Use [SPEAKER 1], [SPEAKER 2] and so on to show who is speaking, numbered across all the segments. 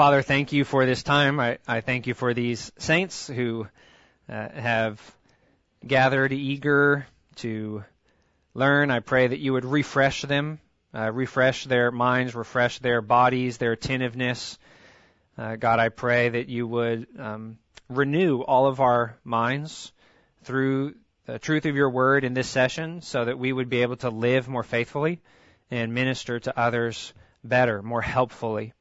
[SPEAKER 1] Father, thank you for this time. I, I thank you for these saints who uh, have gathered eager to learn. I pray that you would refresh them, uh, refresh their minds, refresh their bodies, their attentiveness. Uh, God, I pray that you would um, renew all of our minds through the truth of your word in this session so that we would be able to live more faithfully and minister to others better, more helpfully.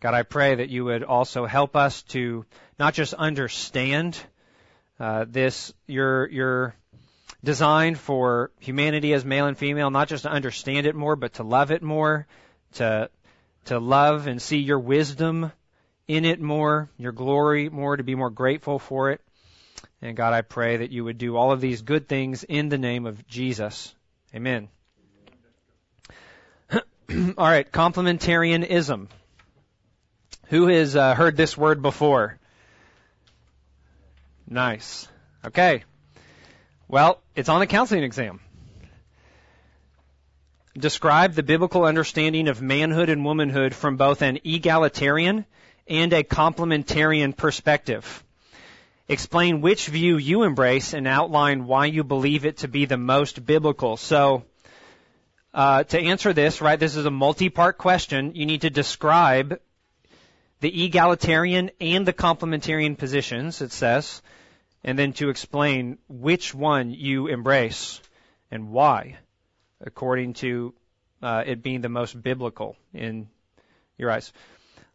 [SPEAKER 1] God, I pray that you would also help us to not just understand uh, this, your your design for humanity as male and female, not just to understand it more, but to love it more, to to love and see your wisdom in it more, your glory more, to be more grateful for it. And God, I pray that you would do all of these good things in the name of Jesus. Amen. all right, complementarianism. Who has uh, heard this word before? Nice. Okay. Well, it's on the counseling exam. Describe the biblical understanding of manhood and womanhood from both an egalitarian and a complementarian perspective. Explain which view you embrace and outline why you believe it to be the most biblical. So, uh, to answer this, right, this is a multi-part question. You need to describe the egalitarian and the complementarian positions, it says, and then to explain which one you embrace and why, according to uh, it being the most biblical in your eyes.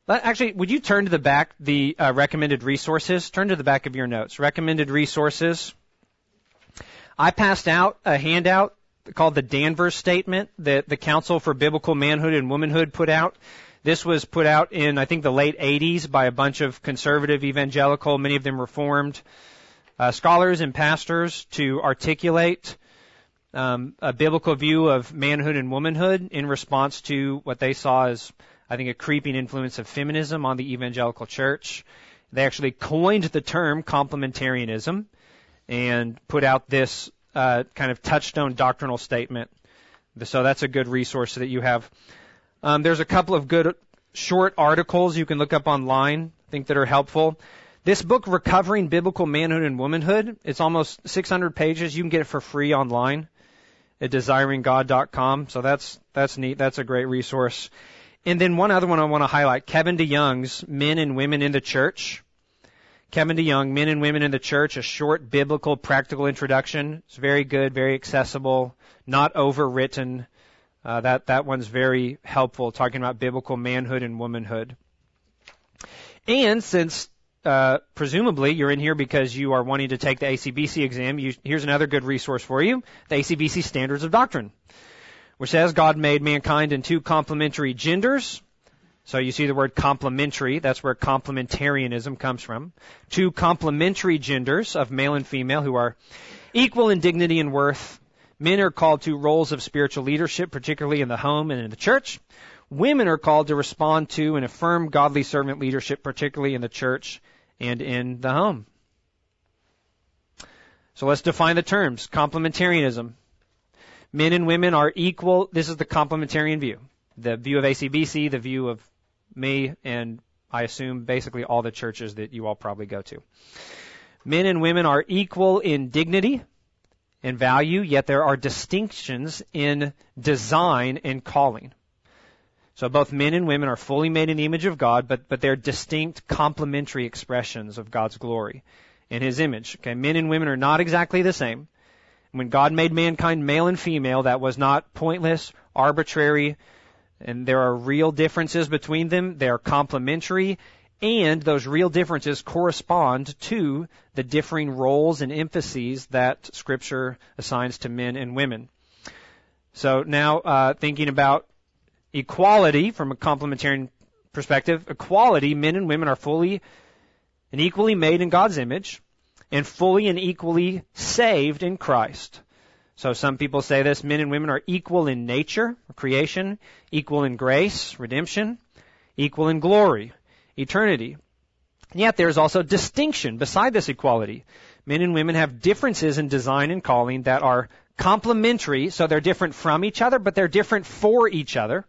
[SPEAKER 1] Actually, would you turn to the back, the uh, recommended resources? Turn to the back of your notes. Recommended resources. I passed out a handout called the Danvers Statement that the Council for Biblical Manhood and Womanhood put out. This was put out in, I think, the late 80s by a bunch of conservative evangelical, many of them reformed, uh, scholars and pastors to articulate um, a biblical view of manhood and womanhood in response to what they saw as, I think, a creeping influence of feminism on the evangelical church. They actually coined the term complementarianism and put out this uh, kind of touchstone doctrinal statement. So that's a good resource that you have. Um, there's a couple of good short articles you can look up online, I think that are helpful. This book, Recovering Biblical Manhood and Womanhood, it's almost 600 pages. You can get it for free online at desiringgod.com. So that's that's neat. That's a great resource. And then one other one I want to highlight: Kevin DeYoung's Men and Women in the Church. Kevin DeYoung, Men and Women in the Church, a short biblical practical introduction. It's very good, very accessible, not overwritten. Uh, that that one's very helpful, talking about biblical manhood and womanhood. And since uh, presumably you're in here because you are wanting to take the ACBC exam, you, here's another good resource for you: the ACBC Standards of Doctrine, which says God made mankind in two complementary genders, so you see the word complementary, that's where complementarianism comes from. Two complementary genders of male and female who are equal in dignity and worth. Men are called to roles of spiritual leadership, particularly in the home and in the church. Women are called to respond to and affirm godly servant leadership, particularly in the church and in the home. So let's define the terms. Complementarianism. Men and women are equal. This is the complementarian view. The view of ACBC, the view of me, and I assume basically all the churches that you all probably go to. Men and women are equal in dignity and value, yet there are distinctions in design and calling. So both men and women are fully made in the image of God, but, but they're distinct complementary expressions of God's glory in His image. Okay, men and women are not exactly the same. When God made mankind male and female, that was not pointless, arbitrary, and there are real differences between them. They are complementary, and those real differences correspond to the differing roles and emphases that Scripture assigns to men and women. So now, uh, thinking about equality from a complementarian perspective, equality, men and women are fully and equally made in God's image and fully and equally saved in Christ. So some people say this, men and women are equal in nature, creation, equal in grace, redemption, equal in glory, eternity. And yet there is also distinction beside this equality. Men and women have differences in design and calling that are complementary, so they're different from each other, but they're different for each other,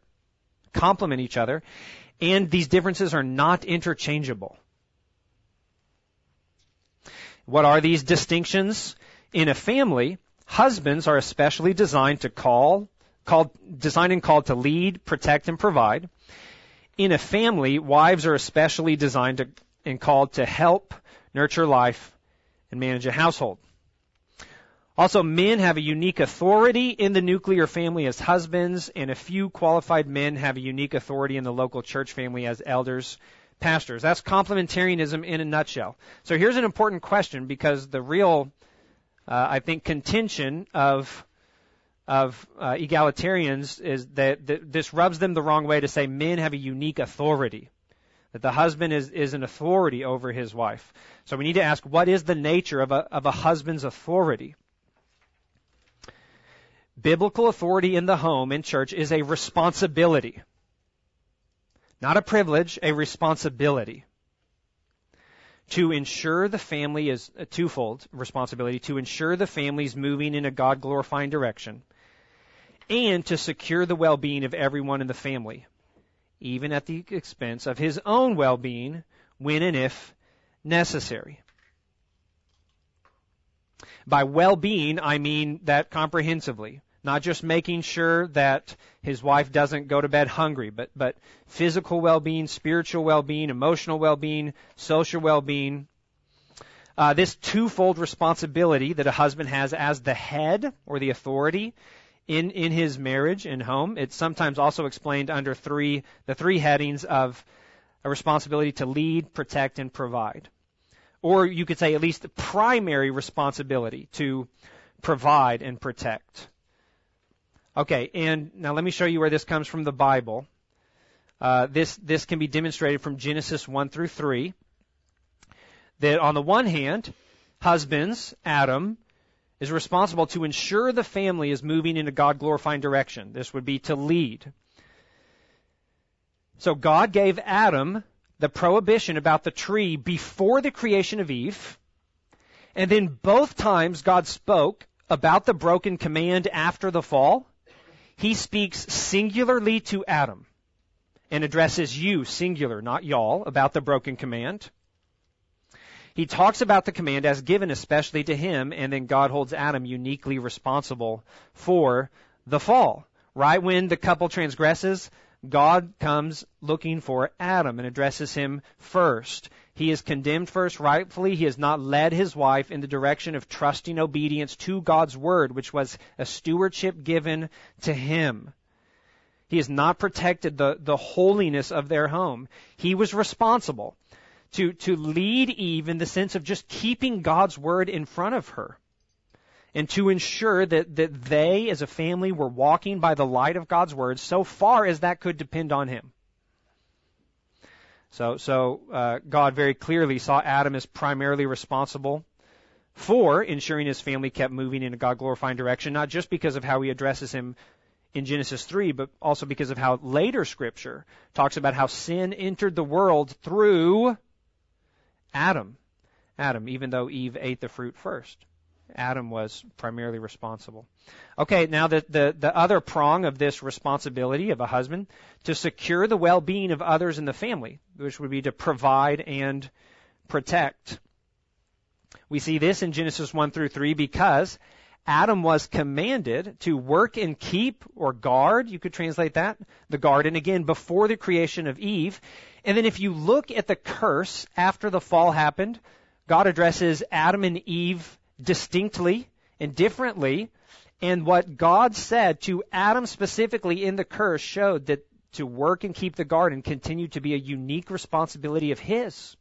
[SPEAKER 1] complement each other, and these differences are not interchangeable. What are these distinctions? In a family, husbands are especially designed to call, called, designed and called to lead, protect, and provide. In a family, wives are especially designed to, and called to help, nurture life, and manage a household. Also, men have a unique authority in the nuclear family as husbands, and a few qualified men have a unique authority in the local church family as elders, pastors. That's complementarianism in a nutshell. So here's an important question because the real, uh, I think, contention of of uh, egalitarians is that, that this rubs them the wrong way to say men have a unique authority that the husband is, is an authority over his wife. So we need to ask, what is the nature of a, of a husband's authority? Biblical authority in the home in church is a responsibility. Not a privilege, a responsibility. To ensure the family is a twofold responsibility, to ensure the family is moving in a God glorifying direction, and to secure the well being of everyone in the family, even at the expense of his own well being when and if necessary. By well being, I mean that comprehensively. Not just making sure that his wife doesn't go to bed hungry, but, but physical well-being, spiritual well-being, emotional well-being, social well-being. Uh, this twofold responsibility that a husband has as the head or the authority in, in his marriage and home. It's sometimes also explained under three, the three headings of a responsibility to lead, protect, and provide. Or you could say at least the primary responsibility to provide and protect. Okay, and now let me show you where this comes from the Bible. Uh, this this can be demonstrated from Genesis one through three. That on the one hand, husbands, Adam, is responsible to ensure the family is moving in a God glorifying direction. This would be to lead. So God gave Adam the prohibition about the tree before the creation of Eve. And then both times God spoke about the broken command after the fall he speaks singularly to Adam and addresses you, singular, not y'all, about the broken command. He talks about the command as given especially to him, and then God holds Adam uniquely responsible for the fall. Right when the couple transgresses, God comes looking for Adam and addresses him first. He is condemned first rightfully. He has not led his wife in the direction of trusting obedience to God's word, which was a stewardship given to him. He has not protected the, the holiness of their home. He was responsible to, to lead Eve in the sense of just keeping God's word in front of her and to ensure that, that they as a family were walking by the light of God's word so far as that could depend on him. So, so uh, God very clearly saw Adam as primarily responsible for ensuring his family kept moving in a God glorifying direction, not just because of how he addresses him in Genesis 3, but also because of how later scripture talks about how sin entered the world through Adam. Adam, even though Eve ate the fruit first. Adam was primarily responsible. Okay, now the, the, the other prong of this responsibility of a husband to secure the well-being of others in the family, which would be to provide and protect. We see this in Genesis 1 through 3 because Adam was commanded to work and keep or guard, you could translate that, the garden again before the creation of Eve. And then if you look at the curse after the fall happened, God addresses Adam and Eve distinctly and differently. And what God said to Adam specifically in the curse showed that to work and keep the garden continued to be a unique responsibility of his,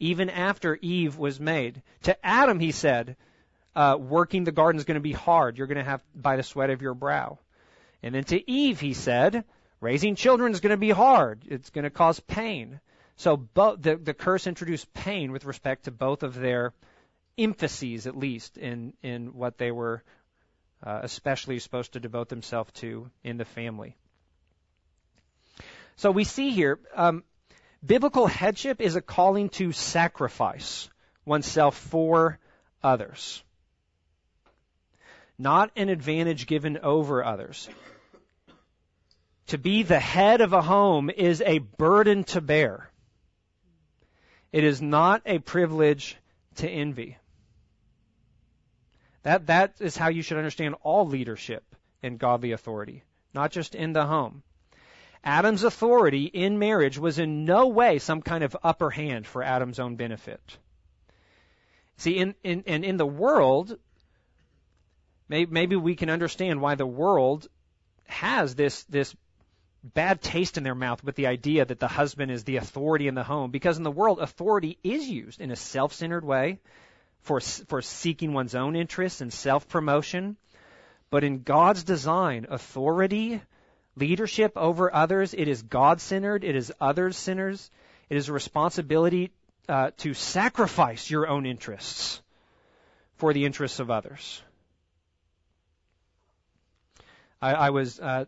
[SPEAKER 1] even after Eve was made. To Adam, he said, uh, working the garden is going to be hard. You're going to have by the sweat of your brow. And then to Eve, he said, raising children is going to be hard. It's going to cause pain. So bo- the, the curse introduced pain with respect to both of their emphases, at least, in, in what they were uh, especially supposed to devote themselves to in the family. So we see here, um, biblical headship is a calling to sacrifice oneself for others, not an advantage given over others. To be the head of a home is a burden to bear. It is not a privilege to envy. That, that is how you should understand all leadership and godly authority, not just in the home. Adam's authority in marriage was in no way some kind of upper hand for Adam's own benefit. See, in, in, and in the world, maybe, maybe we can understand why the world has this, this bad taste in their mouth with the idea that the husband is the authority in the home. Because in the world, authority is used in a self-centered way for, for seeking one's own interests and self-promotion. But in God's design, authority, leadership over others, it is God-centered, it is others-centered, it is a responsibility uh, to sacrifice your own interests for the interests of others. I, I was uh,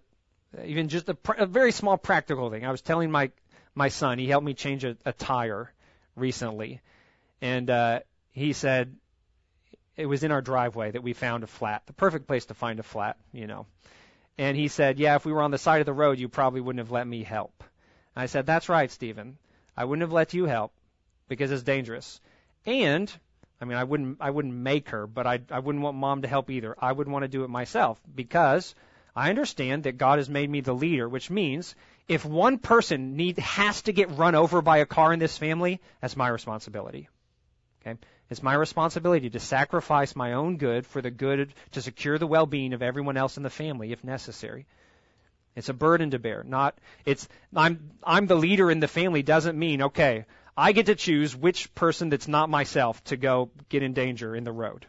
[SPEAKER 1] even just a, pr- a, very small practical thing. I was telling my my son, he helped me change a, a tire recently, and uh, he said it was in our driveway that we found a flat, the perfect place to find a flat, you know. And he said, "Yeah, if we were on the side of the road, you probably wouldn't have let me help." And I said, "That's right, Stephen. I wouldn't have let you help because it's dangerous. And I mean, I wouldn't I wouldn't make her, but I I wouldn't want mom to help either. I would want to do it myself because I understand that God has made me the leader, which means if one person need has to get run over by a car in this family, that's my responsibility. Okay? It's my responsibility to sacrifice my own good for the good to secure the well-being of everyone else in the family if necessary. It's a burden to bear. Not it's I'm I'm the leader in the family doesn't mean okay, I get to choose which person that's not myself to go get in danger in the road.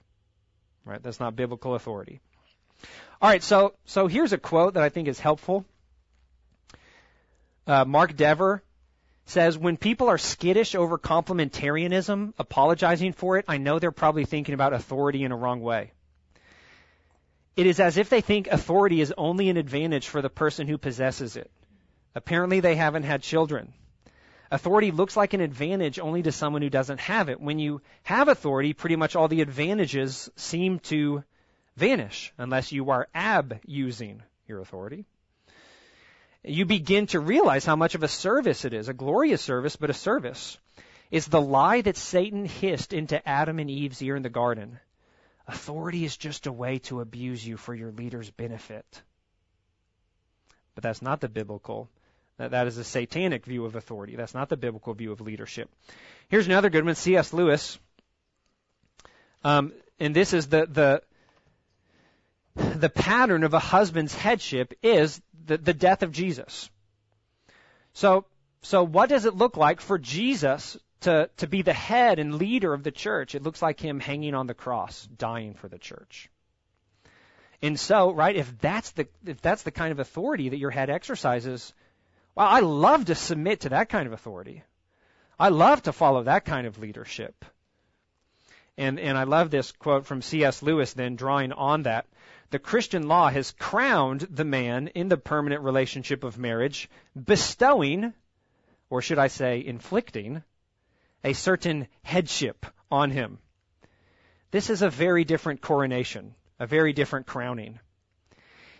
[SPEAKER 1] Right? That's not biblical authority. All right, so so here's a quote that I think is helpful. Uh, Mark Dever says, "When people are skittish over complementarianism, apologizing for it, I know they're probably thinking about authority in a wrong way. It is as if they think authority is only an advantage for the person who possesses it. Apparently, they haven't had children." Authority looks like an advantage only to someone who doesn't have it. When you have authority, pretty much all the advantages seem to vanish unless you are abusing your authority. You begin to realize how much of a service it is, a glorious service, but a service. It's the lie that Satan hissed into Adam and Eve's ear in the garden. Authority is just a way to abuse you for your leader's benefit. But that's not the biblical that, that is a satanic view of authority. That's not the biblical view of leadership. Here's another good one, C.S. Lewis. Um, and this is the, the, the pattern of a husband's headship is the, the death of Jesus. So, so what does it look like for Jesus to, to be the head and leader of the church? It looks like him hanging on the cross, dying for the church. And so, right, if that's the, if that's the kind of authority that your head exercises, well, I love to submit to that kind of authority. I love to follow that kind of leadership. And, and I love this quote from C.S. Lewis then drawing on that. The Christian law has crowned the man in the permanent relationship of marriage, bestowing, or should I say inflicting, a certain headship on him. This is a very different coronation, a very different crowning.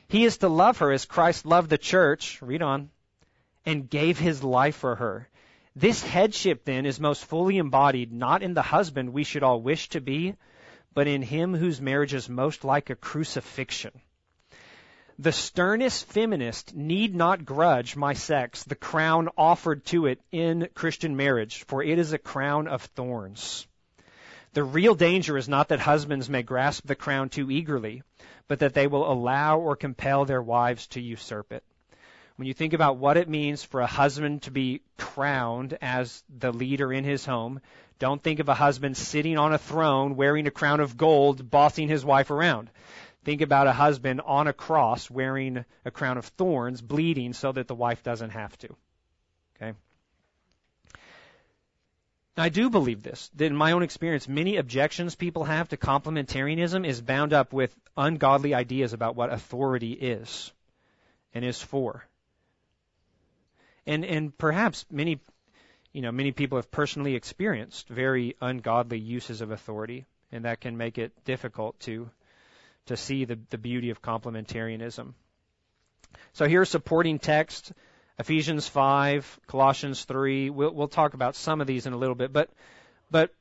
[SPEAKER 1] He is to love her as Christ loved the church, read on, and gave his life for her. This headship then is most fully embodied not in the husband we should all wish to be, but in him whose marriage is most like a crucifixion. The sternest feminist need not grudge my sex the crown offered to it in Christian marriage, for it is a crown of thorns. The real danger is not that husbands may grasp the crown too eagerly, but that they will allow or compel their wives to usurp it when you think about what it means for a husband to be crowned as the leader in his home, don't think of a husband sitting on a throne wearing a crown of gold, bossing his wife around. Think about a husband on a cross wearing a crown of thorns, bleeding so that the wife doesn't have to. Okay? I do believe this, that in my own experience, many objections people have to complementarianism is bound up with ungodly ideas about what authority is and is for and and perhaps many you know many people have personally experienced very ungodly uses of authority and that can make it difficult to to see the the beauty of complementarianism So here's supporting text. Ephesians 5, Colossians 3. We'll, we'll talk about some of these in a little bit, but, but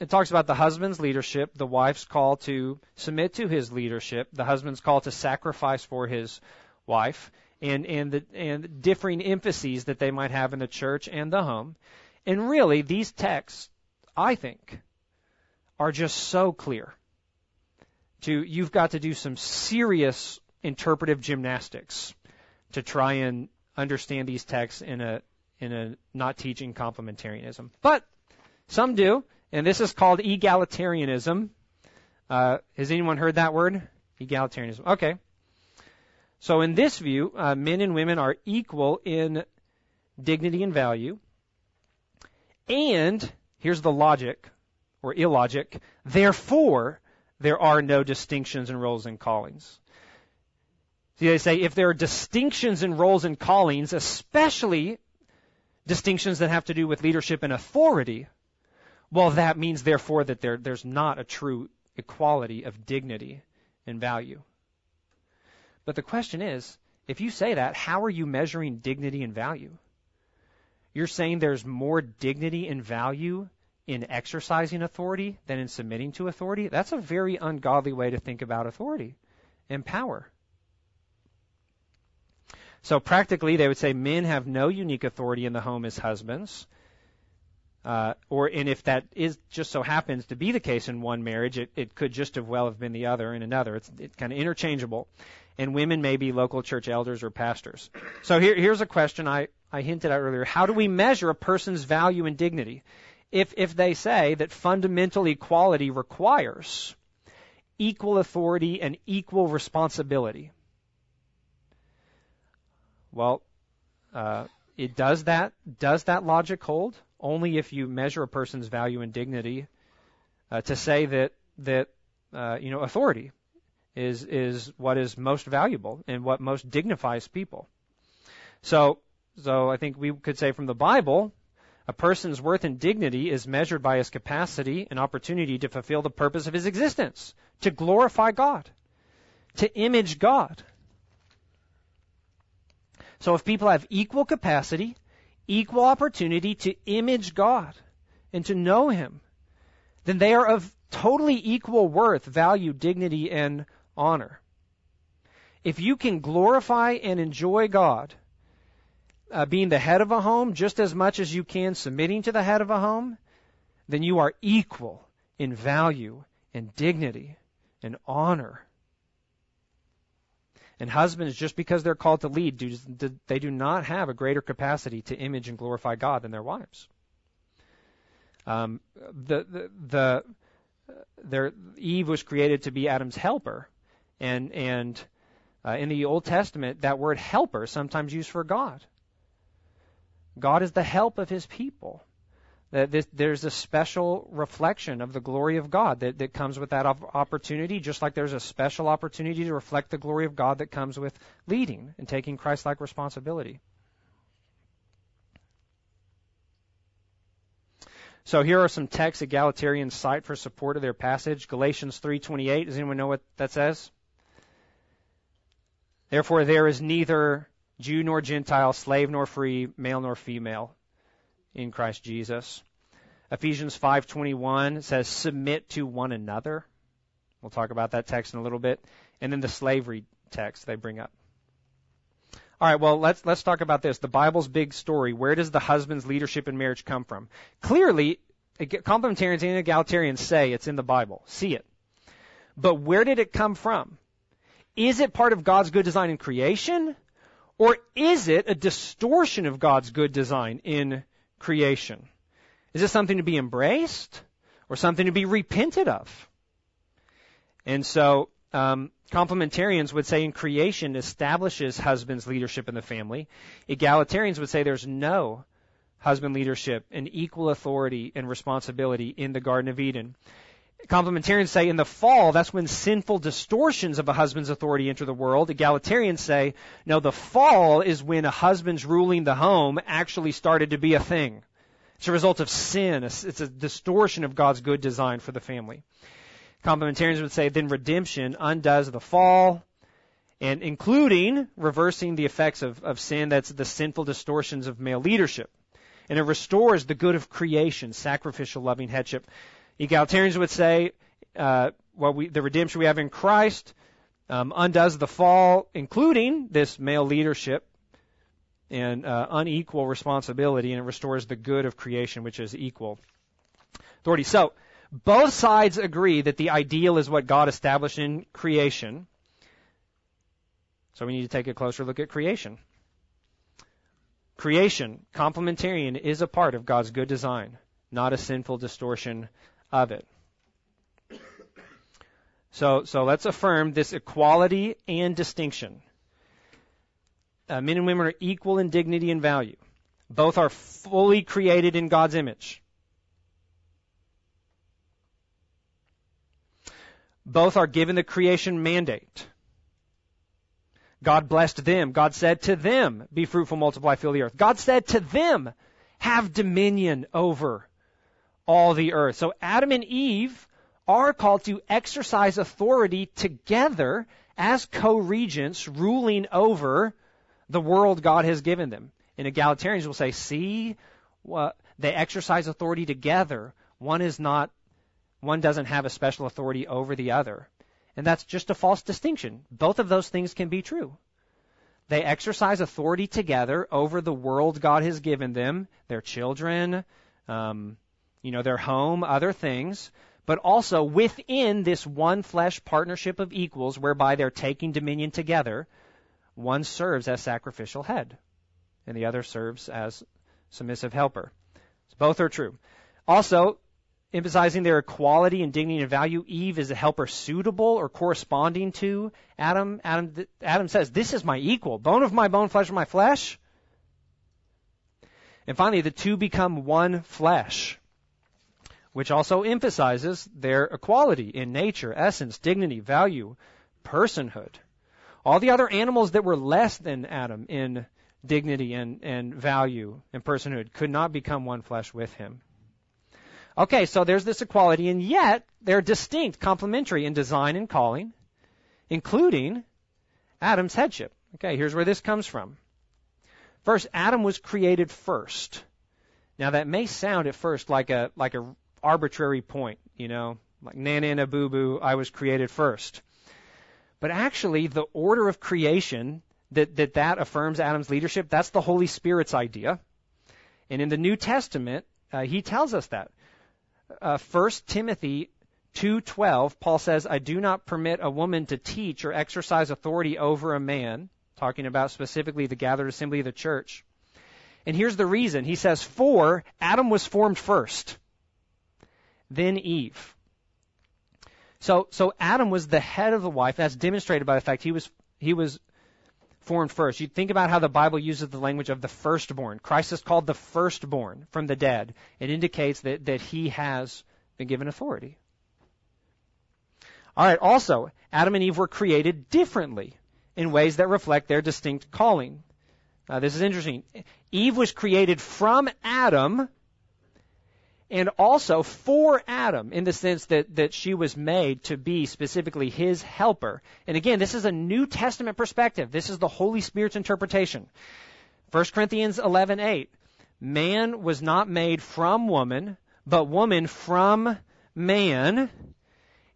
[SPEAKER 1] it talks about the husband's leadership, the wife's call to submit to his leadership, the husband's call to sacrifice for his wife, and, and the, and differing emphases that they might have in the church and the home. And really, these texts, I think, are just so clear. To, you've got to do some serious interpretive gymnastics to try and understand these texts in a in a not teaching complementarianism. But some do, and this is called egalitarianism. Uh, has anyone heard that word? Egalitarianism. Okay. So in this view, uh, men and women are equal in dignity and value. And here's the logic or illogic. Therefore, there are no distinctions in roles and callings. See, they say if there are distinctions in roles and callings, especially distinctions that have to do with leadership and authority, well, that means therefore that there, there's not a true equality of dignity and value. But the question is, if you say that, how are you measuring dignity and value? You're saying there's more dignity and value in exercising authority than in submitting to authority? That's a very ungodly way to think about authority and power. So practically, they would say men have no unique authority in the home as husbands. Uh, or and if that is just so happens to be the case in one marriage, it, it could just as well have been the other in another. It's, it's kind of interchangeable. And women may be local church elders or pastors. So here, here's a question I, I hinted at earlier. How do we measure a person's value and dignity? If, if they say that fundamental equality requires equal authority and equal responsibility, well, uh, it does that. Does that logic hold? Only if you measure a person's value and dignity uh, to say that that uh, you know authority is is what is most valuable and what most dignifies people. So so I think we could say from the Bible, a person's worth and dignity is measured by his capacity and opportunity to fulfill the purpose of his existence, to glorify God, to image God. So if people have equal capacity, equal opportunity to image God and to know Him, then they are of totally equal worth, value, dignity, and honor. If you can glorify and enjoy God, uh, being the head of a home just as much as you can submitting to the head of a home, then you are equal in value and dignity and honor and husbands, just because they're called to lead, do, they do not have a greater capacity to image and glorify God than their wives. Um, the, the, the, their, Eve was created to be Adam's helper, and and uh, in the Old Testament, that word helper sometimes used for God. God is the help of His people that this, there's a special reflection of the glory of God that, that comes with that opportunity, just like there's a special opportunity to reflect the glory of God that comes with leading and taking Christ like responsibility. So here are some texts egalitarians cite for support of their passage. Galatians 3:28. Does anyone know what that says? Therefore there is neither Jew nor Gentile, slave nor free, male nor female, in Christ Jesus. Ephesians 5:21 says submit to one another. We'll talk about that text in a little bit. And then the slavery text they bring up. All right, well, let's let's talk about this. The Bible's big story. Where does the husband's leadership in marriage come from? Clearly, complementarians and egalitarians say it's in the Bible. See it. But where did it come from? Is it part of God's good design in creation? Or is it a distortion of God's good design in creation? Is this something to be embraced or something to be repented of? And so, um, complementarians would say in creation establishes husband's leadership in the family. Egalitarians would say there's no husband leadership and equal authority and responsibility in the Garden of Eden. Complementarians say in the fall, that's when sinful distortions of a husband's authority enter the world. Egalitarians say, no, the fall is when a husband's ruling the home actually started to be a thing. It's a result of sin. It's a distortion of God's good design for the family. Complementarians would say then redemption undoes the fall and including reversing the effects of, of sin, that's the sinful distortions of male leadership. And it restores the good of creation, sacrificial loving headship. Egalitarians would say, uh, what we, the redemption we have in Christ um, undoes the fall, including this male leadership and uh, unequal responsibility, and it restores the good of creation, which is equal authority. So, both sides agree that the ideal is what God established in creation. So we need to take a closer look at creation. Creation, complementarian, is a part of God's good design, not a sinful distortion of it. So, so let's affirm this equality and distinction. Uh, men and women are equal in dignity and value. Both are fully created in God's image. Both are given the creation mandate. God blessed them. God said to them, be fruitful, multiply, fill the earth. God said to them, have dominion over all the earth. So Adam and Eve are called to exercise authority together as co-regents ruling over the world God has given them. And egalitarians will say, see, well, they exercise authority together. One is not one doesn't have a special authority over the other. And that's just a false distinction. Both of those things can be true. They exercise authority together over the world God has given them, their children, um, you know, their home, other things, but also within this one flesh partnership of equals whereby they're taking dominion together, one serves as sacrificial head, and the other serves as submissive helper. So both are true. Also, emphasizing their equality and dignity and value. Eve is a helper suitable or corresponding to Adam. Adam, Adam says, this is my equal, bone of my bone, flesh of my flesh. And finally, the two become one flesh, which also emphasizes their equality in nature, essence, dignity, value, personhood. All the other animals that were less than Adam in dignity and, and value and personhood could not become one flesh with him. Okay, so there's this equality, and yet they're distinct, complementary in design and calling, including Adam's headship. Okay, here's where this comes from. First, Adam was created first. Now that may sound at first like a like a arbitrary point, you know, like nana na boo boo, I was created first. But actually, the order of creation that that that affirms Adam's leadership, that's the Holy Spirit's idea. And in the New Testament, uh, he tells us that uh, 1 Timothy 2:12, Paul says, "I do not permit a woman to teach or exercise authority over a man," talking about specifically the gathered assembly of the church. And here's the reason. He says, "For Adam was formed first, then Eve." So, so Adam was the head of the wife. That's demonstrated by the fact he was he was formed first. You think about how the Bible uses the language of the firstborn. Christ is called the firstborn from the dead. It indicates that, that he has been given authority. All right, also, Adam and Eve were created differently in ways that reflect their distinct calling. Now, this is interesting. Eve was created from Adam and also for Adam in the sense that, that she was made to be specifically his helper. And again, this is a New Testament perspective. This is the Holy Spirit's interpretation. 1 Corinthians 11:8. Man was not made from woman, but woman from man.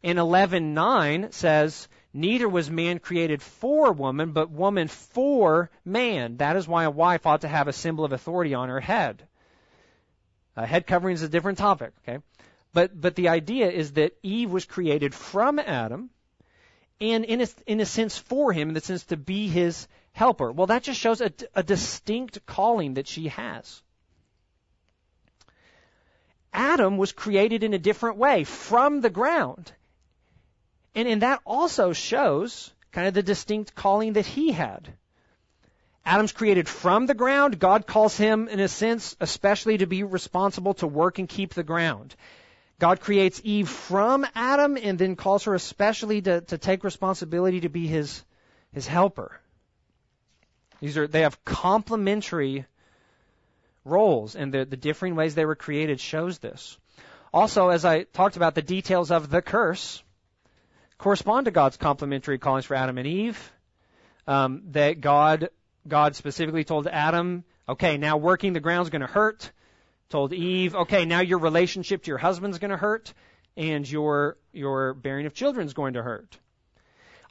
[SPEAKER 1] And 11:9 says, Neither was man created for woman, but woman for man. That is why a wife ought to have a symbol of authority on her head. Uh, head covering is a different topic, okay? But, but the idea is that Eve was created from Adam and in a, in a sense for him, in the sense to be his helper. Well, that just shows a, a distinct calling that she has. Adam was created in a different way from the ground. And, and that also shows kind of the distinct calling that he had. Adam's created from the ground. God calls him, in a sense, especially to be responsible to work and keep the ground. God creates Eve from Adam and then calls her especially to, to take responsibility to be his, his helper. These are, they have complementary roles and the, the differing ways they were created shows this. Also, as I talked about, the details of the curse correspond to God's complementary callings for Adam and Eve um, that God God specifically told Adam, okay, now working the ground's going to hurt. Told Eve, okay, now your relationship to your husband's going to hurt, and your your bearing of children's going to hurt.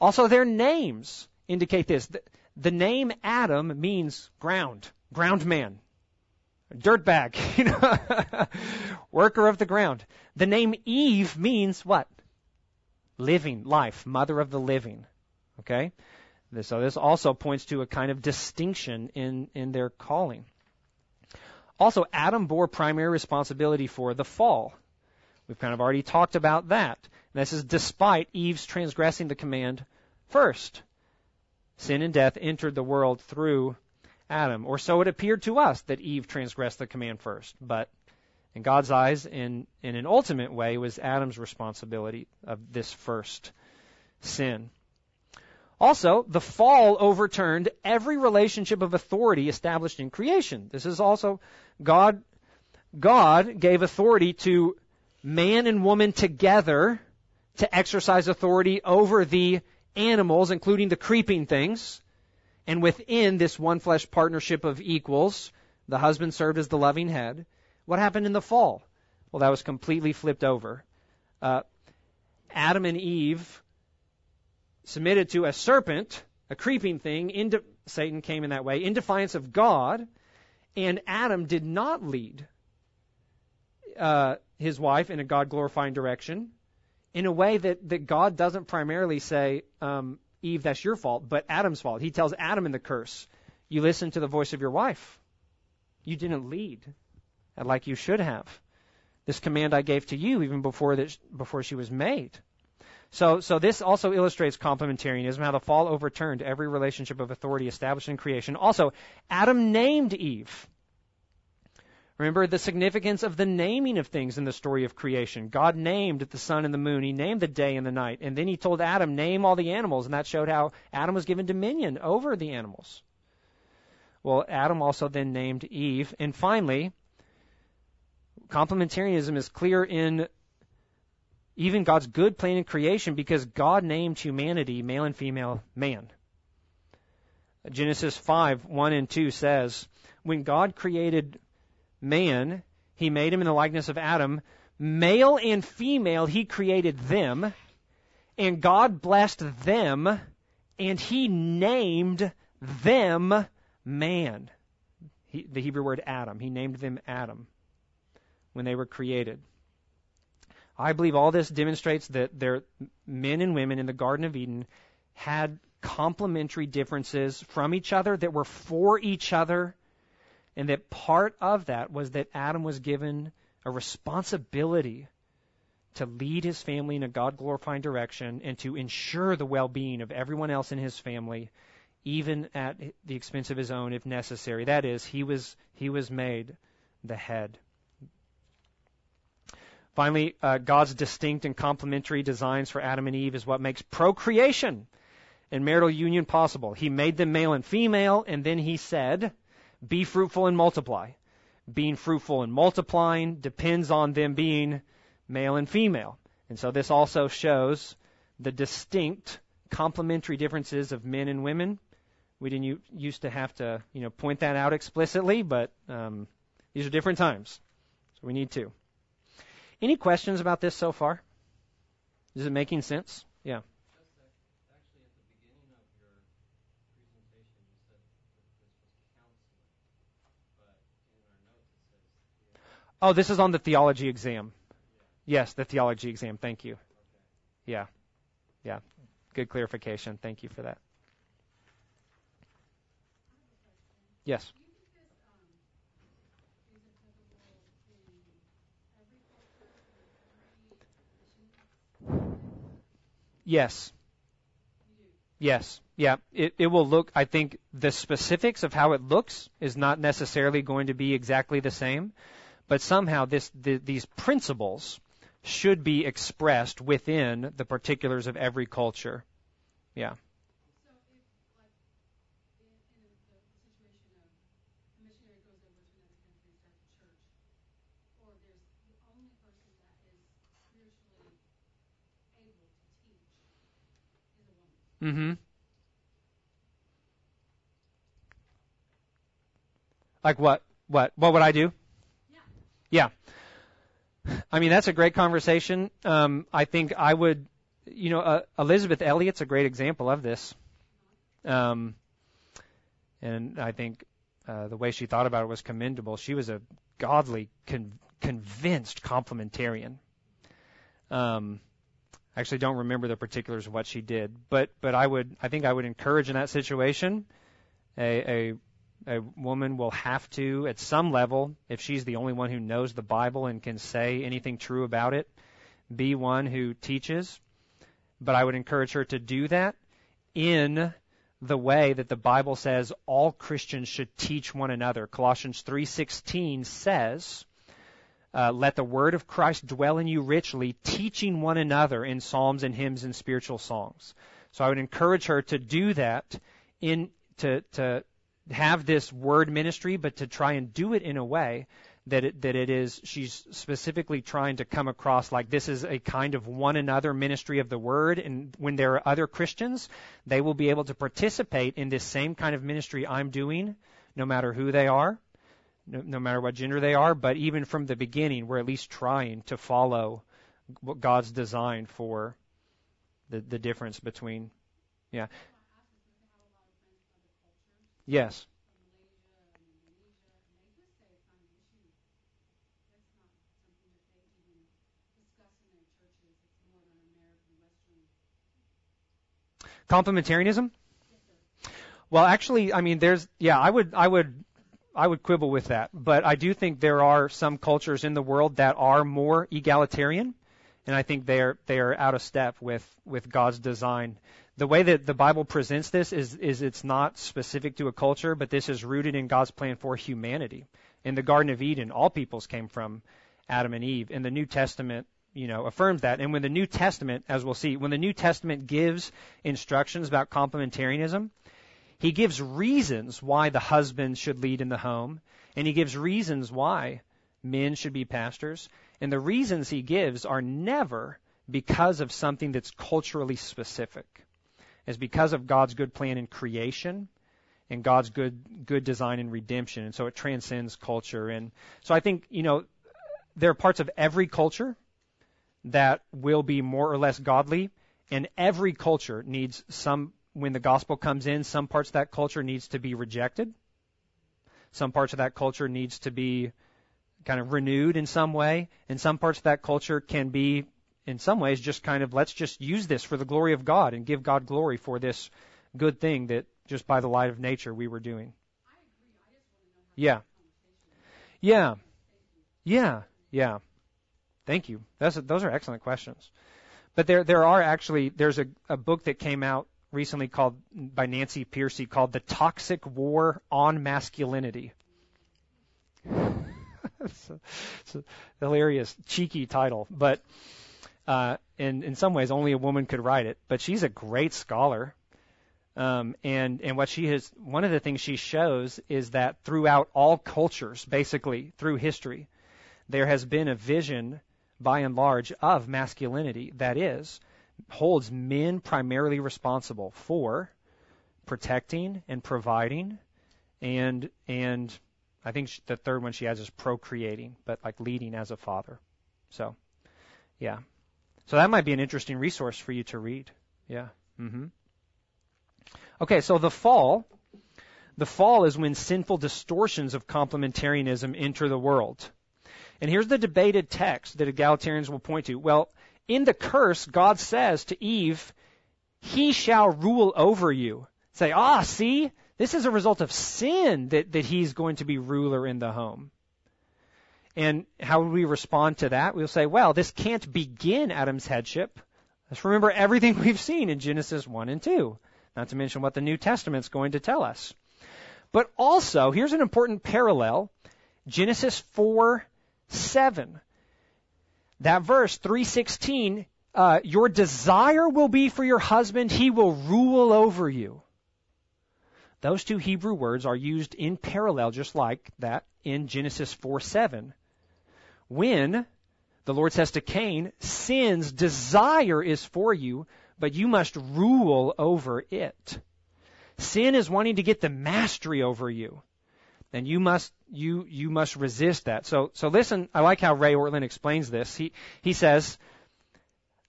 [SPEAKER 1] Also, their names indicate this. The, the name Adam means ground, ground man, dirtbag, you know, worker of the ground. The name Eve means what? Living, life, mother of the living. Okay? So this also points to a kind of distinction in, in their calling. Also, Adam bore primary responsibility for the fall. We've kind of already talked about that. This is despite Eve's transgressing the command first. Sin and death entered the world through Adam, or so it appeared to us that Eve transgressed the command first. But in God's eyes, in, in an ultimate way, was Adam's responsibility of this first sin. Also, the fall overturned every relationship of authority established in creation. This is also God God gave authority to man and woman together to exercise authority over the animals, including the creeping things. And within this one flesh partnership of equals, the husband served as the loving head. What happened in the fall? Well, that was completely flipped over. Uh, Adam and Eve submitted to a serpent, a creeping thing. Into, Satan came in that way, in defiance of God. And Adam did not lead uh, his wife in a God glorifying direction in a way that, that God doesn't primarily say, um, Eve, that's your fault, but Adam's fault. He tells Adam in the curse, You listened to the voice of your wife. You didn't lead like you should have. This command I gave to you even before, this, before she was made. So, so this also illustrates complementarianism, how the fall overturned every relationship of authority established in creation. Also, Adam named Eve. Remember the significance of the naming of things in the story of creation. God named the sun and the moon. He named the day and the night. And then he told Adam, name all the animals. And that showed how Adam was given dominion over the animals. Well, Adam also then named Eve. And finally, complementarianism is clear in even God's good plan in creation because God named humanity male and female man. Genesis 5, 1 and 2 says, When God created man, he made him in the likeness of Adam. Male and female, he created them. And God blessed them, and he named them man. He, the Hebrew word Adam. He named them Adam when they were created. I believe all this demonstrates that their men and women in the Garden of Eden had complementary differences from each other that were for each other, and that part of that was that Adam was given a responsibility to lead his family in a God glorifying direction and to ensure the well being of everyone else in his family, even at the expense of his own if necessary. That is, he was he was made the head. Finally, uh, God's distinct and complementary designs for Adam and Eve is what makes procreation and marital union possible. He made them male and female, and then he said, Be fruitful and multiply. Being fruitful and multiplying depends on them being male and female. And so this also shows the distinct complementary differences of men and women. We didn't used to have to, you know, point that out explicitly, but um, these are different times, so we need to. Any questions about this so far? Is it making sense? Yeah. Oh, this is on the theology exam. Yes, the theology exam. Thank you. Yeah. Yeah. Good clarification. Thank you for that. Yes. Yes. Yes. Yeah. It, it will look, I think the specifics of how it looks is not necessarily going to be exactly the same, but somehow this, the, these principles should be expressed within the particulars of every culture. Yeah. Mm-hmm. Like what? What? What would I do? Yeah. yeah. I mean, that's a great conversation. Um, I think I would, you know, uh, Elisabeth Elliot's a great example of this. Um, and I think uh, the way she thought about it was commendable. She was a godly, con- convinced complementarian. Um, I actually don't remember the particulars of what she did, but but I would I think I would encourage in that situation a, a a woman will have to, at some level, if she's the only one who knows the Bible and can say anything true about it, be one who teaches. But I would encourage her to do that in the way that the Bible says all Christians should teach one another. Colossians 3:16 says, uh, "Let the word of Christ dwell in you richly, teaching one another in psalms and hymns and spiritual songs." So I would encourage her to do that in to to have this word ministry, but to try and do it in a way that it, that it is she's specifically trying to come across like this is a kind of one another ministry of the word and when there are other Christians they will be able to participate in this same kind of ministry I'm doing no matter who they are no, no matter what gender they are but even from the beginning we're at least trying to follow what God's design for the the difference between yeah Yes. Complementarianism? Well, actually, I mean, there's, yeah, I would, I would, I would quibble with that, but I do think there are some cultures in the world that are more egalitarian, and I think they are they are out of step with with God's design the way that the Bible presents this is, is it's not specific to a culture, but this is rooted in God's plan for humanity. In the Garden of Eden, all peoples came from Adam and Eve. In the New Testament, you know, affirms that. And when the New Testament, as we'll see, when the New Testament gives instructions about complementarianism, he gives reasons why the husband should lead in the home, and he gives reasons why men should be pastors. And the reasons he gives are never because of something that's culturally specific is because of God's good plan in creation and God's good good design in redemption, and so it transcends culture. And so I think you know there are parts of every culture that will be more or less godly, and every culture needs some. When the gospel comes in, some parts of that culture needs to be rejected. Some parts of that culture needs to be kind of renewed in some way, and some parts of that culture can be in some ways just kind of let's just use this for the glory of God and give God glory for this good thing that just by the light of nature we were doing. Yeah. Yeah. Yeah. Yeah. Thank you. That's, those are excellent questions. But there, there are actually, there's a, a book that came out recently called, by Nancy Pearcey called The Toxic War on Masculinity. it's, a, it's a hilarious, cheeky title. But, uh, and in some ways, only a woman could write it. But she's a great scholar. Um, and and what she has, one of the things she shows is that throughout all cultures, basically through history, there has been a vision, by and large, of masculinity that is holds men primarily responsible for protecting and providing, and and I think the third one she has is procreating, but like leading as a father. So, yeah. So that might be an interesting resource for you to read. Yeah. Mm-hmm. Okay, so the fall, the fall is when sinful distortions of complementarianism enter the world. And here's the debated text that egalitarians will point to. Well, in the curse, God says to Eve, He shall rule over you. Say, ah, see, this is a result of sin that, that he's going to be ruler in the home. And how would we respond to that? We'll say, well, this can't begin Adam's headship. Let's remember everything we've seen in Genesis 1 and 2, not to mention what the New Testament's going to tell us. But also, here's an important parallel Genesis 4 7. That verse, 316, uh, your desire will be for your husband, he will rule over you. Those two Hebrew words are used in parallel, just like that in Genesis 4 7 when the Lord says to Cain, sin's desire is for you, but you must rule over it. Sin is wanting to get the mastery over you. Then you must you you must resist that. So so listen, I like how Ray Ortlund explains this. He he says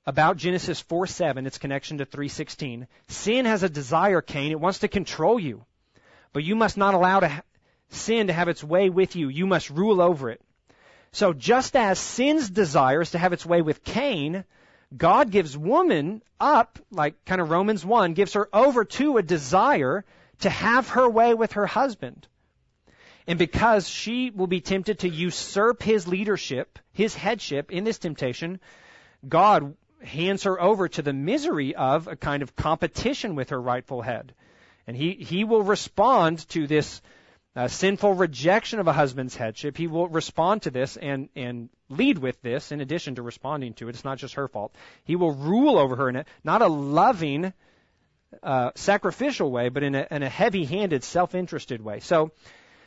[SPEAKER 1] about Genesis 4 7, its connection to 316. Sin has a desire, Cain. It wants to control you. But you must not allow to ha- sin to have its way with you. You must rule over it. So just as sin's desire is to have its way with Cain, God gives woman up, like kind of Romans 1, gives her over to a desire to have her way with her husband. And because she will be tempted to usurp his leadership, his headship in this temptation, God hands her over to the misery of a kind of competition with her rightful head. And he, he will respond to this uh, sinful rejection of a husband's headship. He will respond to this and, and lead with this in addition to responding to it. It's not just her fault. He will rule over her in a, not a loving, uh, sacrificial way, but in a, in a heavy-handed, self-interested way. So,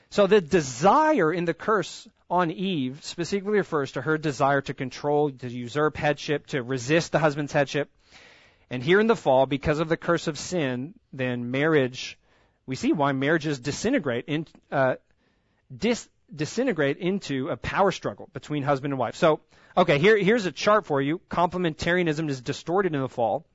[SPEAKER 1] so the desire in the curse on Eve specifically refers to her desire to control, to usurp headship, to resist the husband's headship. And here in the fall, because of the curse of sin, then marriage, we see why marriages disintegrate in, uh, dis, disintegrate into a power struggle between husband and wife. So, okay, here, here's a chart for you. Complementarianism is distorted in the fall.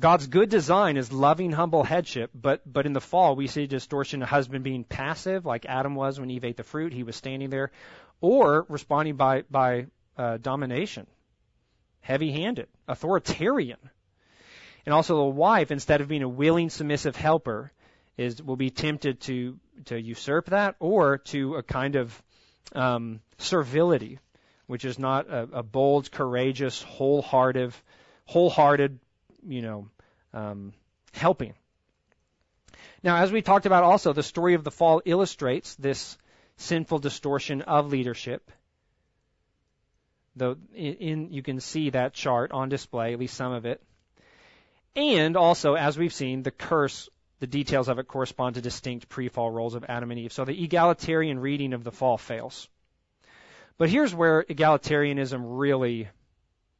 [SPEAKER 1] God's good design is loving, humble headship, but but in the fall we see distortion: a husband being passive, like Adam was when Eve ate the fruit; he was standing there, or responding by by uh, domination, heavy-handed, authoritarian, and also the wife, instead of being a willing, submissive helper, is will be tempted to to usurp that, or to a kind of um, servility, which is not a, a bold, courageous, wholehearted, wholehearted you know, um, helping. Now, as we talked about also, the story of the fall illustrates this sinful distortion of leadership. Though in, in, you can see that chart on display, at least some of it. And also, as we've seen, the curse, the details of it correspond to distinct pre-fall roles of Adam and Eve. So the egalitarian reading of the fall fails. But here's where egalitarianism really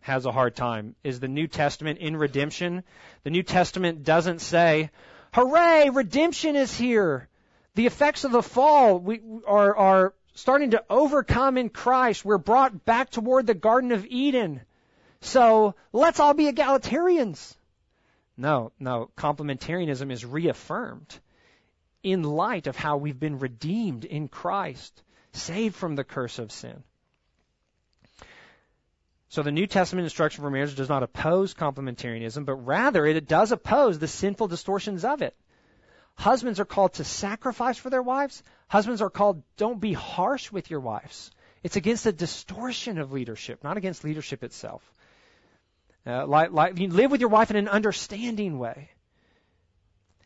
[SPEAKER 1] has a hard time is the New Testament in redemption. The New Testament doesn't say, hooray, redemption is here. The effects of the fall we are, are starting to overcome in Christ. We're brought back toward the Garden of Eden. So let's all be egalitarians. No, no, complementarianism is reaffirmed in light of how we've been redeemed in Christ, saved from the curse of sin. So the New Testament instruction for marriage does not oppose complementarianism, but rather it does oppose the sinful distortions of it. Husbands are called to sacrifice for their wives. Husbands are called, don't be harsh with your wives. It's against the distortion of leadership, not against leadership itself. Uh, you live with your wife in an understanding way.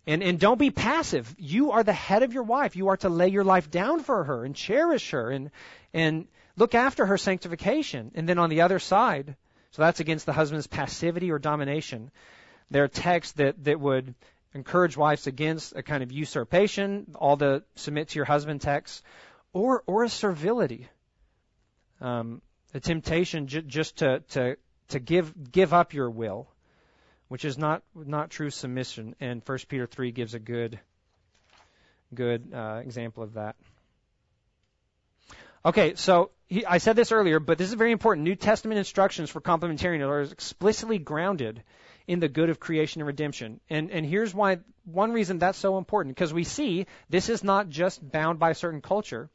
[SPEAKER 1] And, and don't be passive. You are the head of your wife. You are to lay your life down for her and cherish her and, and look after her sanctification. And then on the other side, so that's against the husband's passivity or domination. There are texts that, that would encourage wives against a kind of usurpation, all the submit to your husband texts, or, or a servility. Um, a temptation j- just to, to, to give, give up your will, which is not, not true submission. And 1 Peter 3 gives a good, good uh, example of that. Okay, so he, I said this earlier, but this is very important. New Testament instructions for complementarianism are explicitly grounded in the good of creation and redemption. And, and here's why, one reason that's so important, because we see this is not just bound by a certain culture,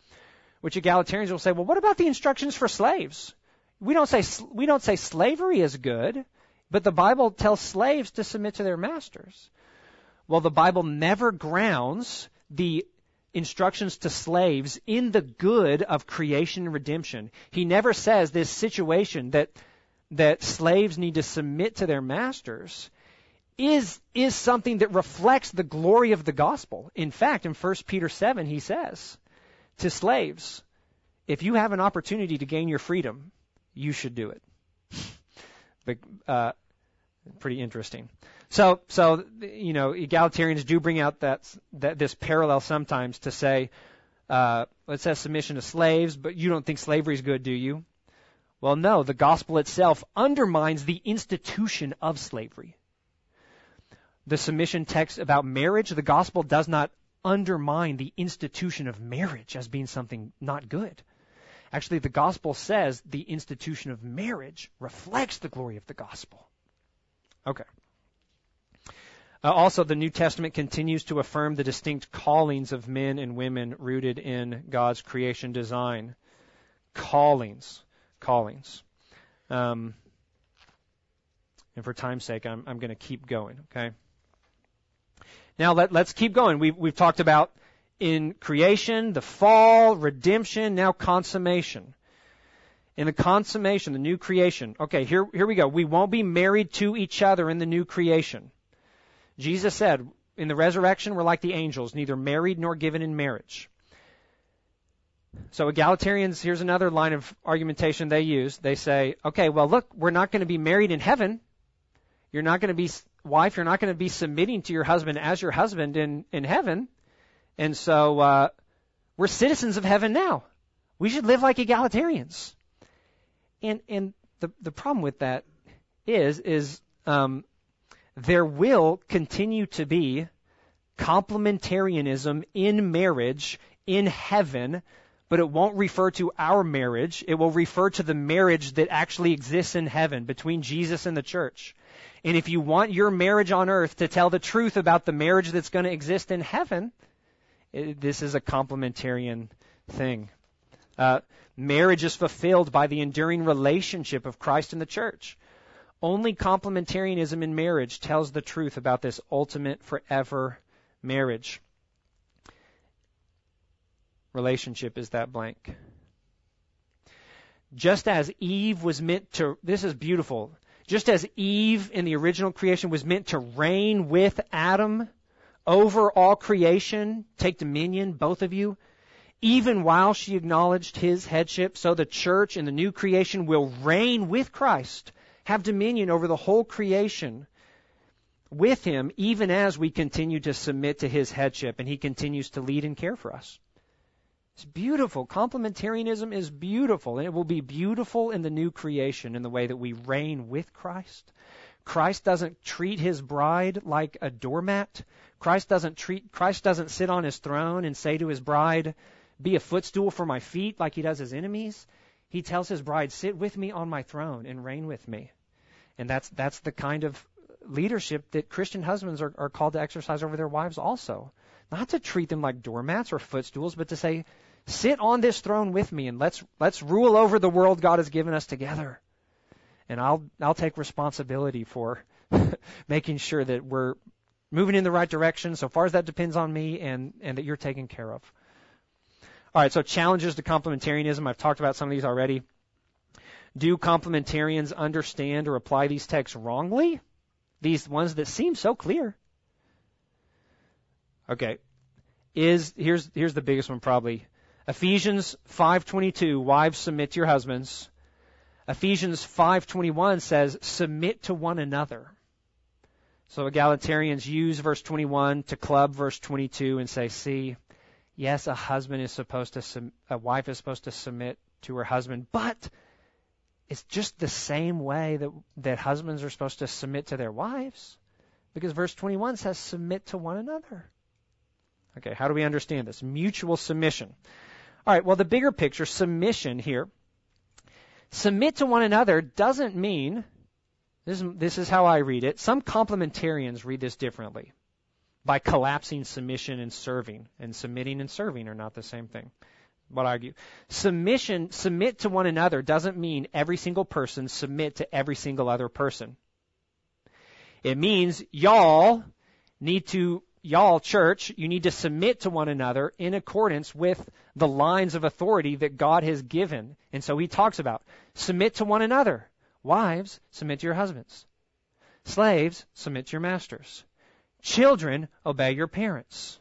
[SPEAKER 1] which egalitarians will say, well, what about the instructions for slaves? We don't say, we don't say slavery is good, but the Bible tells slaves to submit to their masters. Well, the Bible never grounds the instructions to slaves in the good of creation and redemption. He never says this situation that that slaves need to submit to their masters is is something that reflects the glory of the gospel. In fact, in 1 Peter 7 he says to slaves, if you have an opportunity to gain your freedom, you should do it. but, uh, pretty interesting. So, so you know, egalitarians do bring out that, that this parallel sometimes to say, uh, it says submission to slaves, but you don't think slavery is good, do you? Well, no, the gospel itself undermines the institution of slavery. The submission text about marriage, the gospel does not undermine the institution of marriage as being something not good. Actually, the gospel says the institution of marriage reflects the glory of the gospel. Okay. Uh, also, the New Testament continues to affirm the distinct callings of men and women rooted in God's creation design. Callings. Callings. Um, and for time's sake, I'm, I'm going to keep going, okay? Now let, let's keep going. We've, we've talked about in creation, the fall, redemption, now consummation. In the consummation, the new creation. Okay, here, here we go. We won't be married to each other in the new creation. Jesus said, in the resurrection, we're like the angels, neither married nor given in marriage. So egalitarians, here's another line of argumentation they use. They say, okay, well look, we're not going to be married in heaven. You're not going to be, wife, you're not going to be submitting to your husband as your husband in, in heaven. And so, uh, we're citizens of heaven now. We should live like egalitarians. And, and the, the problem with that is, is, um, there will continue to be complementarianism in marriage in heaven, but it won't refer to our marriage. It will refer to the marriage that actually exists in heaven between Jesus and the church. And if you want your marriage on earth to tell the truth about the marriage that's going to exist in heaven, it, this is a complementarian thing. Uh, marriage is fulfilled by the enduring relationship of Christ and the church. Only complementarianism in marriage tells the truth about this ultimate forever marriage. Relationship is that blank. Just as Eve was meant to, this is beautiful. Just as Eve in the original creation was meant to reign with Adam over all creation, take dominion, both of you, even while she acknowledged his headship, so the church in the new creation will reign with Christ have dominion over the whole creation with him, even as we continue to submit to his headship and he continues to lead and care for us. It's beautiful. Complementarianism is beautiful, and it will be beautiful in the new creation in the way that we reign with Christ. Christ doesn't treat his bride like a doormat. Christ doesn't treat Christ doesn't sit on his throne and say to his bride, "Be a footstool for my feet," like he does his enemies. He tells his bride, "Sit with me on my throne and reign with me." And that's that's the kind of leadership that Christian husbands are, are called to exercise over their wives also. Not to treat them like doormats or footstools, but to say, "Sit on this throne with me and let's let's rule over the world God has given us together." And I'll I'll take responsibility for making sure that we're moving in the right direction so far as that depends on me and and that you're taken care of. All right, so challenges to complementarianism. I've talked about some of these already. Do complementarians understand or apply these texts wrongly? These ones that seem so clear. Okay. Is here's here's the biggest one probably. Ephesians 5:22 wives submit to your husbands. Ephesians 5:21 says submit to one another. So egalitarians use verse 21 to club verse 22 and say, see, yes, a husband is supposed to, a wife is supposed to submit to her husband, but it's just the same way that, that husbands are supposed to submit to their wives. Because verse 21 says, submit to one another. Okay, how do we understand this? Mutual submission. All right, well, the bigger picture, submission here, submit to one another doesn't mean, this is, this is how I read it, some complementarians read this differently by collapsing submission and serving. And submitting and serving are not the same thing. What I argue. Submission, submit to one another doesn't mean every single person submit to every single other person. It means y'all need to, y'all church, you need to submit to one another in accordance with the lines of authority that God has given. And so he talks about submit to one another. Wives, submit to your husbands. Slaves, submit to your masters. Children, obey your parents.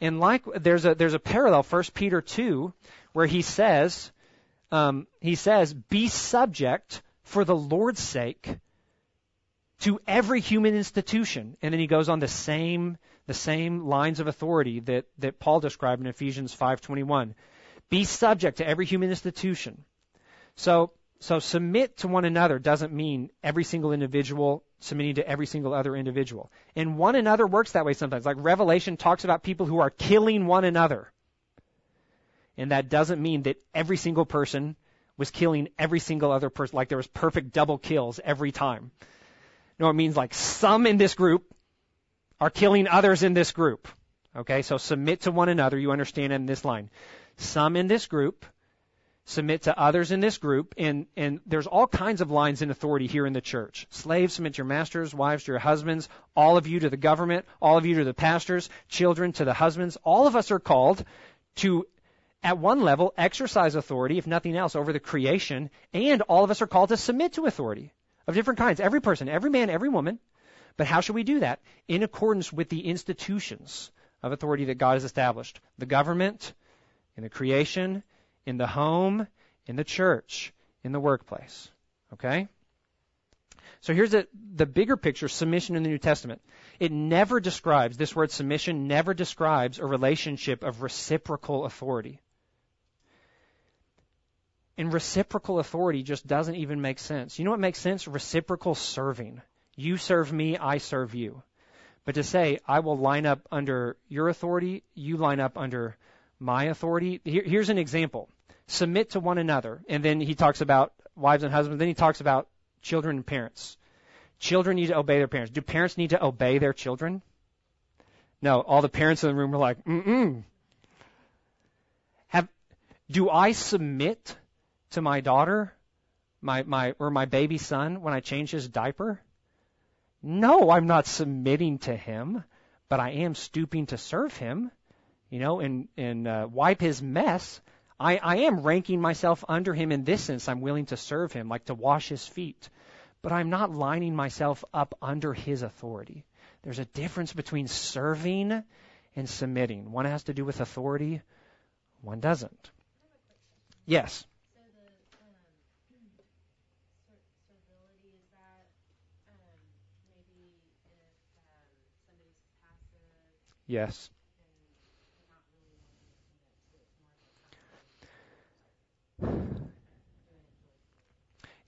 [SPEAKER 1] And like there's a there's a parallel, First Peter two, where he says, um, he says, "Be subject for the Lord's sake to every human institution." And then he goes on the same the same lines of authority that that Paul described in Ephesians 5:21. Be subject to every human institution. So so submit to one another doesn't mean every single individual submitting to every single other individual. And one another works that way sometimes. Like Revelation talks about people who are killing one another. And that doesn't mean that every single person was killing every single other person, like there was perfect double kills every time. No, it means like some in this group are killing others in this group. Okay, so submit to one another. You understand in this line. Some in this group submit to others in this group, and, and there's all kinds of lines in authority here in the church. Slaves submit to your masters, wives to your husbands, all of you to the government, all of you to the pastors, children to the husbands. All of us are called to at one level, exercise authority, if nothing else, over the creation, and all of us are called to submit to authority of different kinds. Every person, every man, every woman. But how should we do that? In accordance with the institutions of authority that God has established. The government, in the creation, in the home, in the church, in the workplace. Okay? So here's the, the bigger picture submission in the New Testament. It never describes, this word submission never describes a relationship of reciprocal authority. And reciprocal authority just doesn't even make sense. You know what makes sense? Reciprocal serving. You serve me, I serve you. But to say, I will line up under your authority, you line up under my authority. Here, here's an example. Submit to one another. And then he talks about wives and husbands. Then he talks about children and parents. Children need to obey their parents. Do parents need to obey their children? No, all the parents in the room were like, mm-mm. Do I submit to my daughter, my, my, or my baby son when I change his diaper? No, I'm not submitting to him, but I am stooping to serve him, you know, and, and, uh, wipe his mess. I, I am ranking myself under him in this sense. I'm willing to serve him, like to wash his feet. But I'm not lining myself up under his authority. There's a difference between serving and submitting. One has to do with authority, one doesn't. Yes. Yes.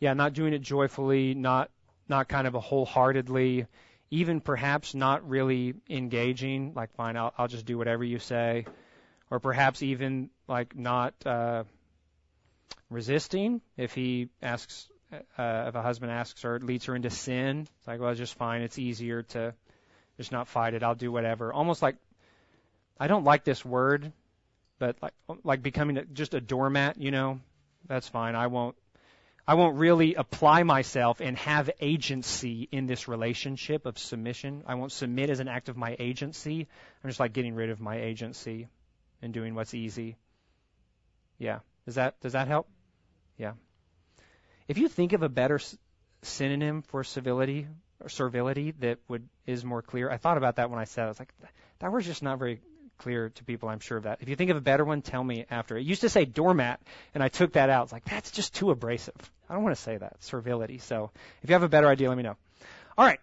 [SPEAKER 1] Yeah, not doing it joyfully, not not kind of a wholeheartedly, even perhaps not really engaging, like fine, I'll I'll just do whatever you say, or perhaps even like not uh, resisting if he asks uh, if a husband asks her leads her into sin. It's like well, it's just fine. It's easier to just not fight it. I'll do whatever. Almost like I don't like this word, but like um, like becoming a, just a doormat. You know, that's fine. I won't. I won't really apply myself and have agency in this relationship of submission. I won't submit as an act of my agency. I'm just like getting rid of my agency and doing what's easy. Yeah. Does that does that help? Yeah. If you think of a better synonym for civility or servility that would is more clear. I thought about that when I said it. I was like, that word's just not very clear to people. I'm sure of that. If you think of a better one, tell me after. It used to say doormat, and I took that out. It's like that's just too abrasive. I don't want to say that servility. So if you have a better idea, let me know. All right.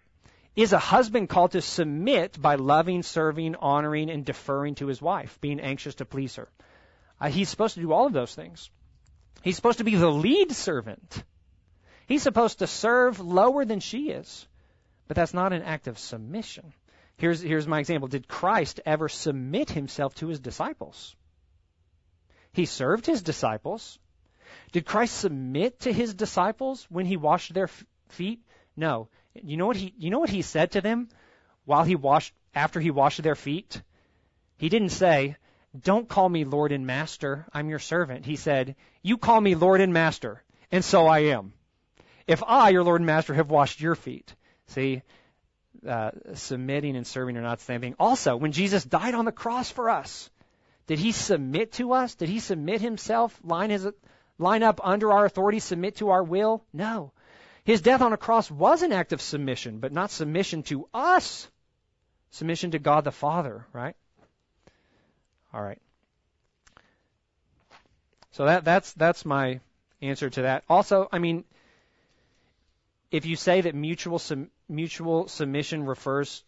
[SPEAKER 1] Is a husband called to submit by loving, serving, honoring, and deferring to his wife, being anxious to please her? Uh, he's supposed to do all of those things. He's supposed to be the lead servant. He's supposed to serve lower than she is. But that's not an act of submission. Here's, here's my example. Did Christ ever submit himself to his disciples? He served his disciples. Did Christ submit to his disciples when he washed their feet? No. You know what he you know what he said to them while he washed after he washed their feet? He didn't say, "Don't call me Lord and Master, I'm your servant." He said, "You call me Lord and Master, and so I am. If I, your Lord and Master, have washed your feet, See, uh, submitting and serving are not the same thing. Also, when Jesus died on the cross for us, did he submit to us? Did he submit himself, line his line up under our authority, submit to our will? No. His death on a cross was an act of submission, but not submission to us. Submission to God the Father, right? All right. So that that's that's my answer to that. Also, I mean, if you say that mutual sum, mutual submission refers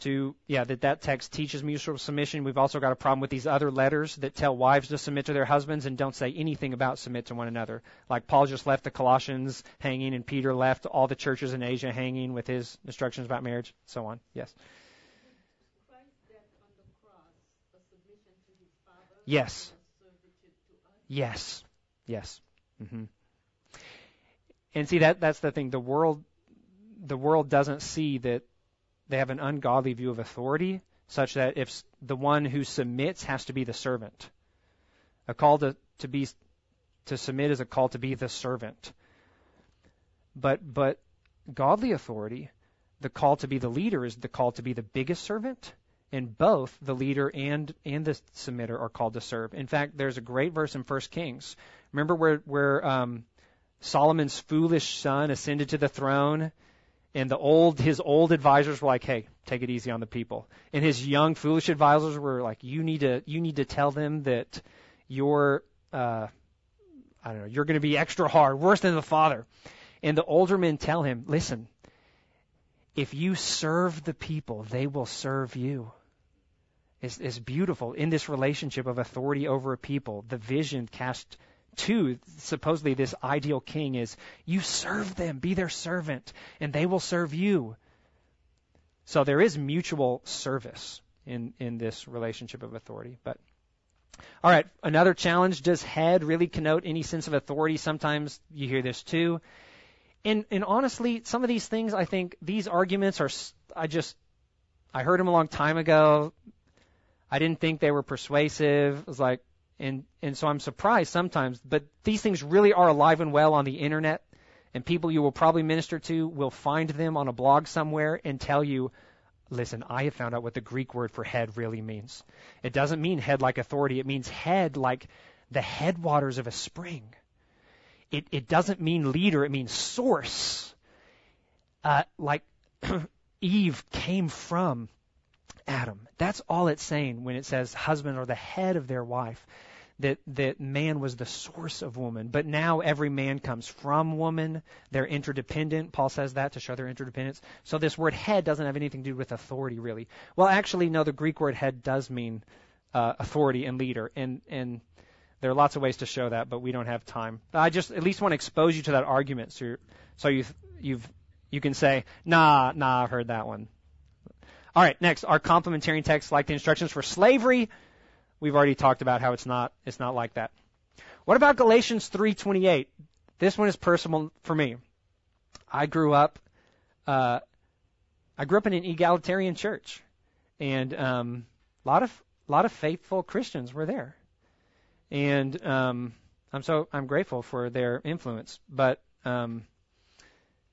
[SPEAKER 1] to yeah that that text teaches mutual submission. We've also got a problem with these other letters that tell wives to submit to their husbands and don't say anything about submit to one another. Like Paul just left the Colossians hanging and Peter left all the churches in Asia hanging with his instructions about marriage, so on. Yes. Yes. Yes. Yes. Mm-hmm. And see that that's the thing. The world the world doesn't see that they have an ungodly view of authority, such that if the one who submits has to be the servant, a call to, to be to submit is a call to be the servant. But but godly authority, the call to be the leader is the call to be the biggest servant, and both the leader and and the submitter are called to serve. In fact, there's a great verse in First Kings. Remember where where um, Solomon's foolish son ascended to the throne and the old, his old advisors were like, "Hey, take it easy on the people." And his young, foolish advisors were like, "You need to, you need to tell them that you're, uh, I don't know, you're going to be extra hard, worse than the father." And the older men tell him, "Listen, if you serve the people, they will serve you." It's, it's beautiful in this relationship of authority over a people. The vision cast to supposedly this ideal king is you serve them, be their servant, and they will serve you. So there is mutual service in, in this relationship of authority. But all right, another challenge, does head really connote any sense of authority? Sometimes you hear this too. And, and honestly, some of these things, I think these arguments are, I just, I heard them a long time ago. I didn't think they were persuasive. It was like, and and so I'm surprised sometimes. But these things really are alive and well on the internet, and people you will probably minister to will find them on a blog somewhere and tell you, listen, I have found out what the Greek word for head really means. It doesn't mean head like authority. It means head like the headwaters of a spring. It it doesn't mean leader. It means source. Uh, like Eve came from Adam. That's all it's saying when it says husband or the head of their wife. That that man was the source of woman, but now every man comes from woman. They're interdependent. Paul says that to show their interdependence. So this word head doesn't have anything to do with authority, really. Well, actually, no. The Greek word head does mean uh, authority and leader, and and there are lots of ways to show that, but we don't have time. I just at least want to expose you to that argument, so so you you've you can say, nah, nah, I've heard that one. All right, next, our complementarian text, like the instructions for slavery, we've already talked about how it's not it's not like that. What about Galatians 3:28? This one is personal for me. I grew up uh, I grew up in an egalitarian church, and um, a lot of a lot of faithful Christians were there, and um, I'm so I'm grateful for their influence. But um,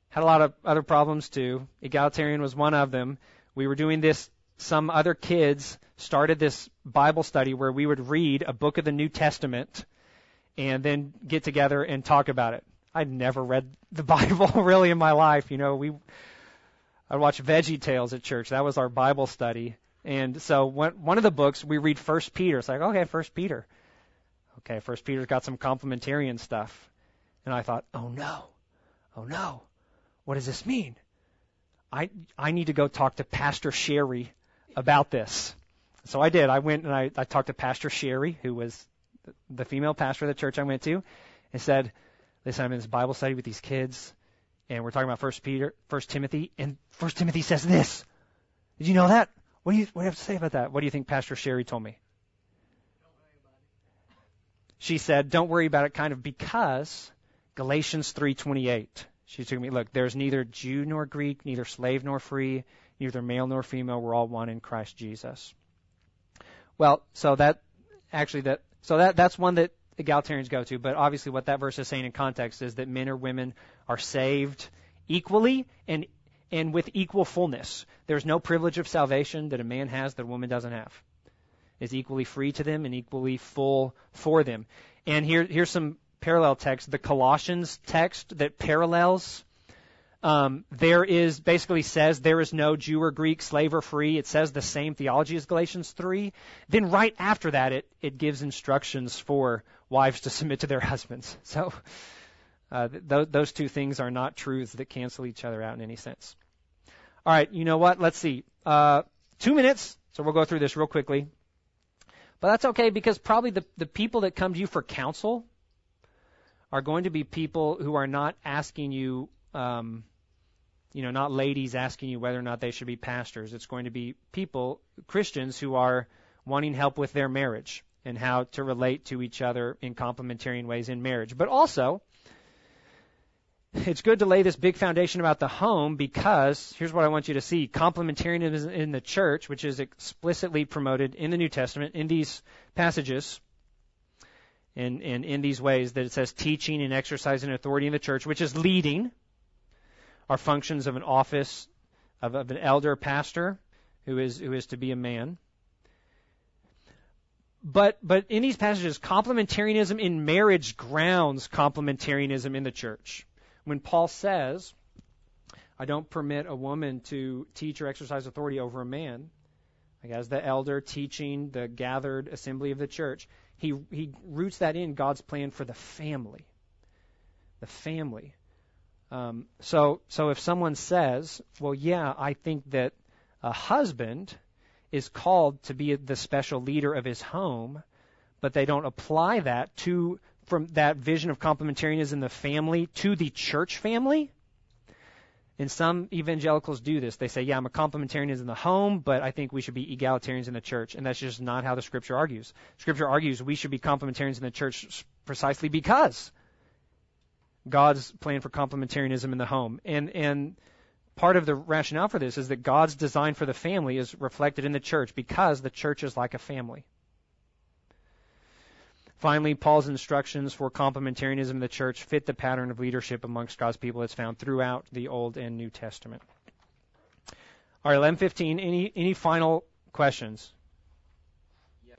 [SPEAKER 1] had a lot of other problems too. Egalitarian was one of them we were doing this, some other kids started this Bible study where we would read a book of the New Testament and then get together and talk about it. I'd never read the Bible really in my life. You know, we, I'd watch Veggie Tales at church. That was our Bible study. And so one, one of the books we read First Peter. It's like, okay, First Peter. Okay, First Peter's got some complementarian stuff. And I thought, oh no, oh no, what does this mean? I I need to go talk to Pastor Sherry about this. So I did. I went and I, I talked to Pastor Sherry, who was the female pastor of the church I went to, and said, "Listen, I'm in this Bible study with these kids, and we're talking about First Peter, First Timothy, and First Timothy says this. Did you know that? What do you what do you have to say about that? What do you think Pastor Sherry told me? She said, "Don't worry about it," kind of because Galatians 3:28 she took me, look, there's neither Jew nor Greek, neither slave nor free, neither male nor female. We're all one in Christ Jesus. Well, so that actually that so that that's one that egalitarians go to. But obviously, what that verse is saying in context is that men or women are saved equally and and with equal fullness. There's no privilege of salvation that a man has that a woman doesn't have. Is equally free to them and equally full for them. And here here's some parallel text, the Colossians text that parallels. Um, there is basically says there is no Jew or Greek, slave or free. It says the same theology as Galatians 3. Then right after that, it, it gives instructions for wives to submit to their husbands. So uh, th- those two things are not truths that cancel each other out in any sense. All right, you know what? Let's see. Uh, two minutes, so we'll go through this real quickly. But that's okay because probably the, the people that come to you for counsel are going to be people who are not asking you, um, you know, not ladies asking you whether or not they should be pastors. It's going to be people, Christians, who are wanting help with their marriage and how to relate to each other in complementarian ways in marriage. But also, it's good to lay this big foundation about the home because here's what I want you to see. Complementarianism in the church, which is explicitly promoted in the New Testament in these passages and, in these ways that it says teaching and exercising authority in the church, which is leading, are functions of an office of, of an elder pastor who is who is to be a man. But but in these passages, complementarianism in marriage grounds complementarianism in the church. When Paul says, I don't permit a woman to teach or exercise authority over a man, like as the elder teaching the gathered assembly of the church, he he roots that in God's plan for the family. The family. Um, so so if someone says, well, yeah, I think that a husband is called to be the special leader of his home, but they don't apply that to from that vision of complementarianism in the family to the church family. And some evangelicals do this. They say, yeah, I'm a complementarian in the home, but I think we should be egalitarians in the church. And that's just not how the scripture argues. Scripture argues we should be complementarians in the church precisely because God's plan for complementarianism in the home. And, and part of the rationale for this is that God's design for the family is reflected in the church because the church is like a family. Finally, Paul's instructions for complementarianism in the church fit the pattern of leadership amongst God's people that's found throughout the Old and New Testament. All right, 11:15. Any any final questions?